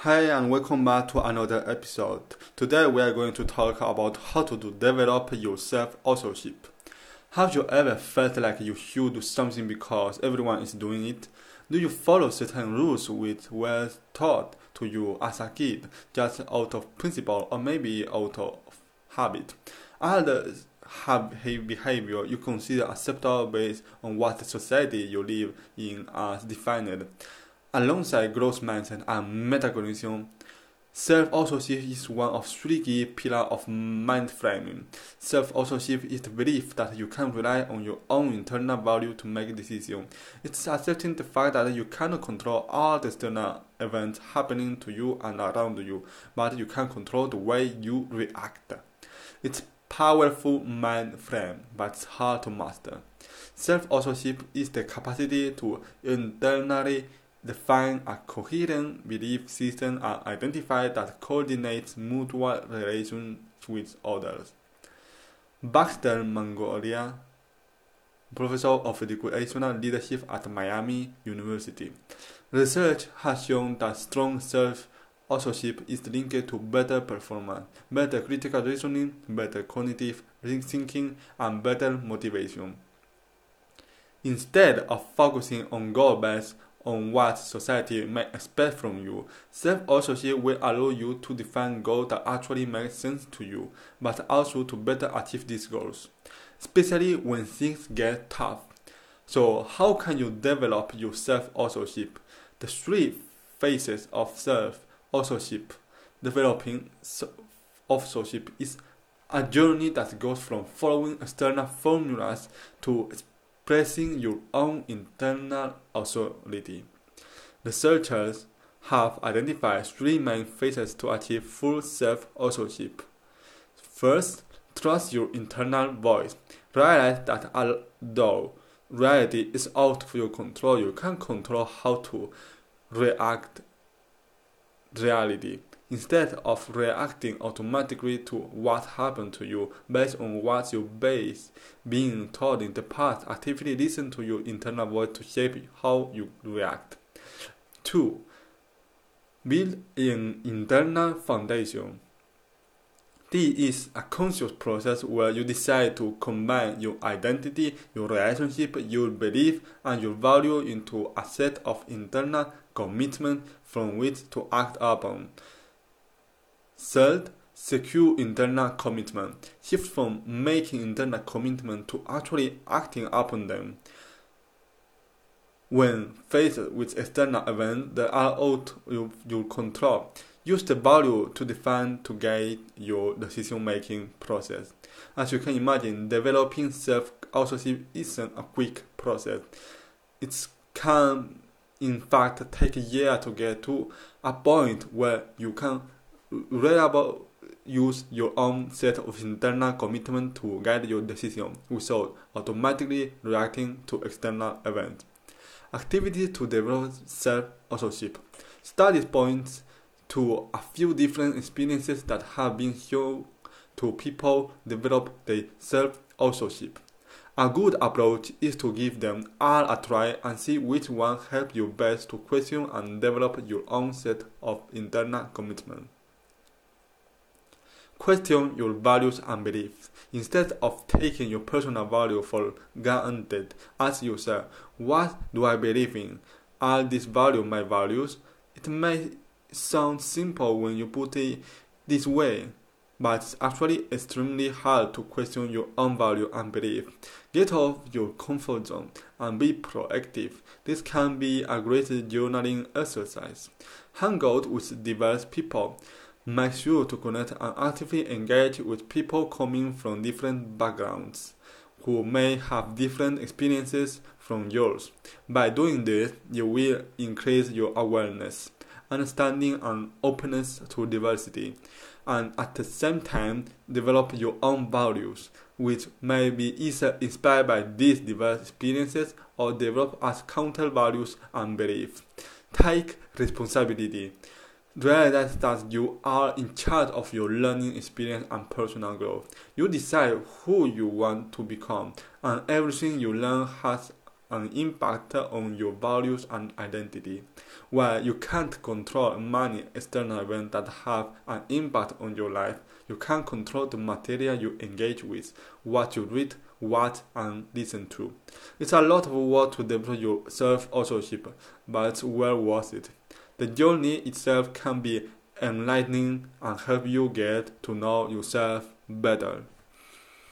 Hi and welcome back to another episode. Today we are going to talk about how to develop your self-authorship. Have you ever felt like you should do something because everyone is doing it? Do you follow certain rules which were taught to you as a kid just out of principle or maybe out of habit? Are the behavior you consider acceptable based on what society you live in has defined? Alongside growth mindset and metacognition, self-authorship is one of three key pillars of mind framing. Self-authorship is the belief that you can rely on your own internal value to make decisions. It's accepting the fact that you cannot control all the external events happening to you and around you, but you can control the way you react. It's powerful mind frame, but it's hard to master. Self-authorship is the capacity to internally define a coherent belief system and identify that coordinates mutual relations with others. Baxter Magolda, professor of educational leadership at Miami University. Research has shown that strong self authorship is linked to better performance, better critical reasoning, better cognitive thinking, and better motivation. Instead of focusing on goal based on what society may expect from you. Self-authorship will allow you to define goals that actually make sense to you, but also to better achieve these goals, especially when things get tough. So, how can you develop your self-authorship? The three phases of self-authorship. Developing self-authorship is a journey that goes from following external formulas to expressing your own internal authority. Researchers have identified three main phases to achieve full self-authorship. First, trust your internal voice. Realize that although reality is out of your control, you can control how to react reality instead of reacting automatically to what happened to you based on what you base being taught in the past actively listen to your internal voice to shape how you react 2 build an internal foundation this is a conscious process where you decide to combine your identity, your relationship, your belief, and your value into a set of internal commitments from which to act upon. Third, secure internal commitment. Shift from making internal commitment to actually acting upon them. When faced with external events that are out of your control, use the value to define to guide your decision making process. As you can imagine, developing self authorship isn't a quick process. It can, in fact, take a year to get to a point where you can reliable use your own set of internal commitment to guide your decision without automatically reacting to external events. Activities to develop self-authorship. Studies point to a few different experiences that have been shown to people develop their self-authorship. A good approach is to give them all a try and see which one helps you best to question and develop your own set of internal commitment. Question your values and beliefs. Instead of taking your personal value for granted, ask yourself, what do I believe in? Are these values my values? It may sound simple when you put it this way, but it's actually extremely hard to question your own value and belief. Get off your comfort zone and be proactive. This can be a great journaling exercise. Hang out with diverse people. Make sure to connect and actively engage with people coming from different backgrounds who may have different experiences from yours. By doing this, you will increase your awareness, understanding, and openness to diversity, and at the same time, develop your own values, which may be either inspired by these diverse experiences or develop as counter values and beliefs. Take responsibility realize that you are in charge of your learning experience and personal growth. You decide who you want to become, and everything you learn has an impact on your values and identity. While you can't control many external events that have an impact on your life, you can control the material you engage with, what you read, watch, and listen to. It's a lot of work to develop your self authorship, but it's well worth it. The journey itself can be enlightening and help you get to know yourself better.